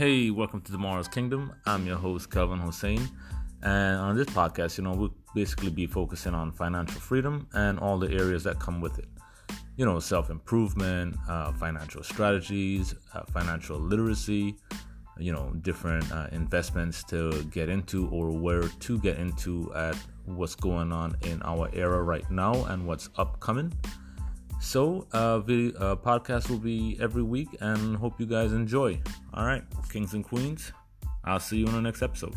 Hey, welcome to Tomorrow's Kingdom. I'm your host, Kelvin Hussein. And on this podcast, you know, we'll basically be focusing on financial freedom and all the areas that come with it. You know, self improvement, uh, financial strategies, uh, financial literacy, you know, different uh, investments to get into or where to get into at what's going on in our era right now and what's upcoming. So, uh, the uh, podcast will be every week, and hope you guys enjoy. All right, kings and queens, I'll see you in the next episode.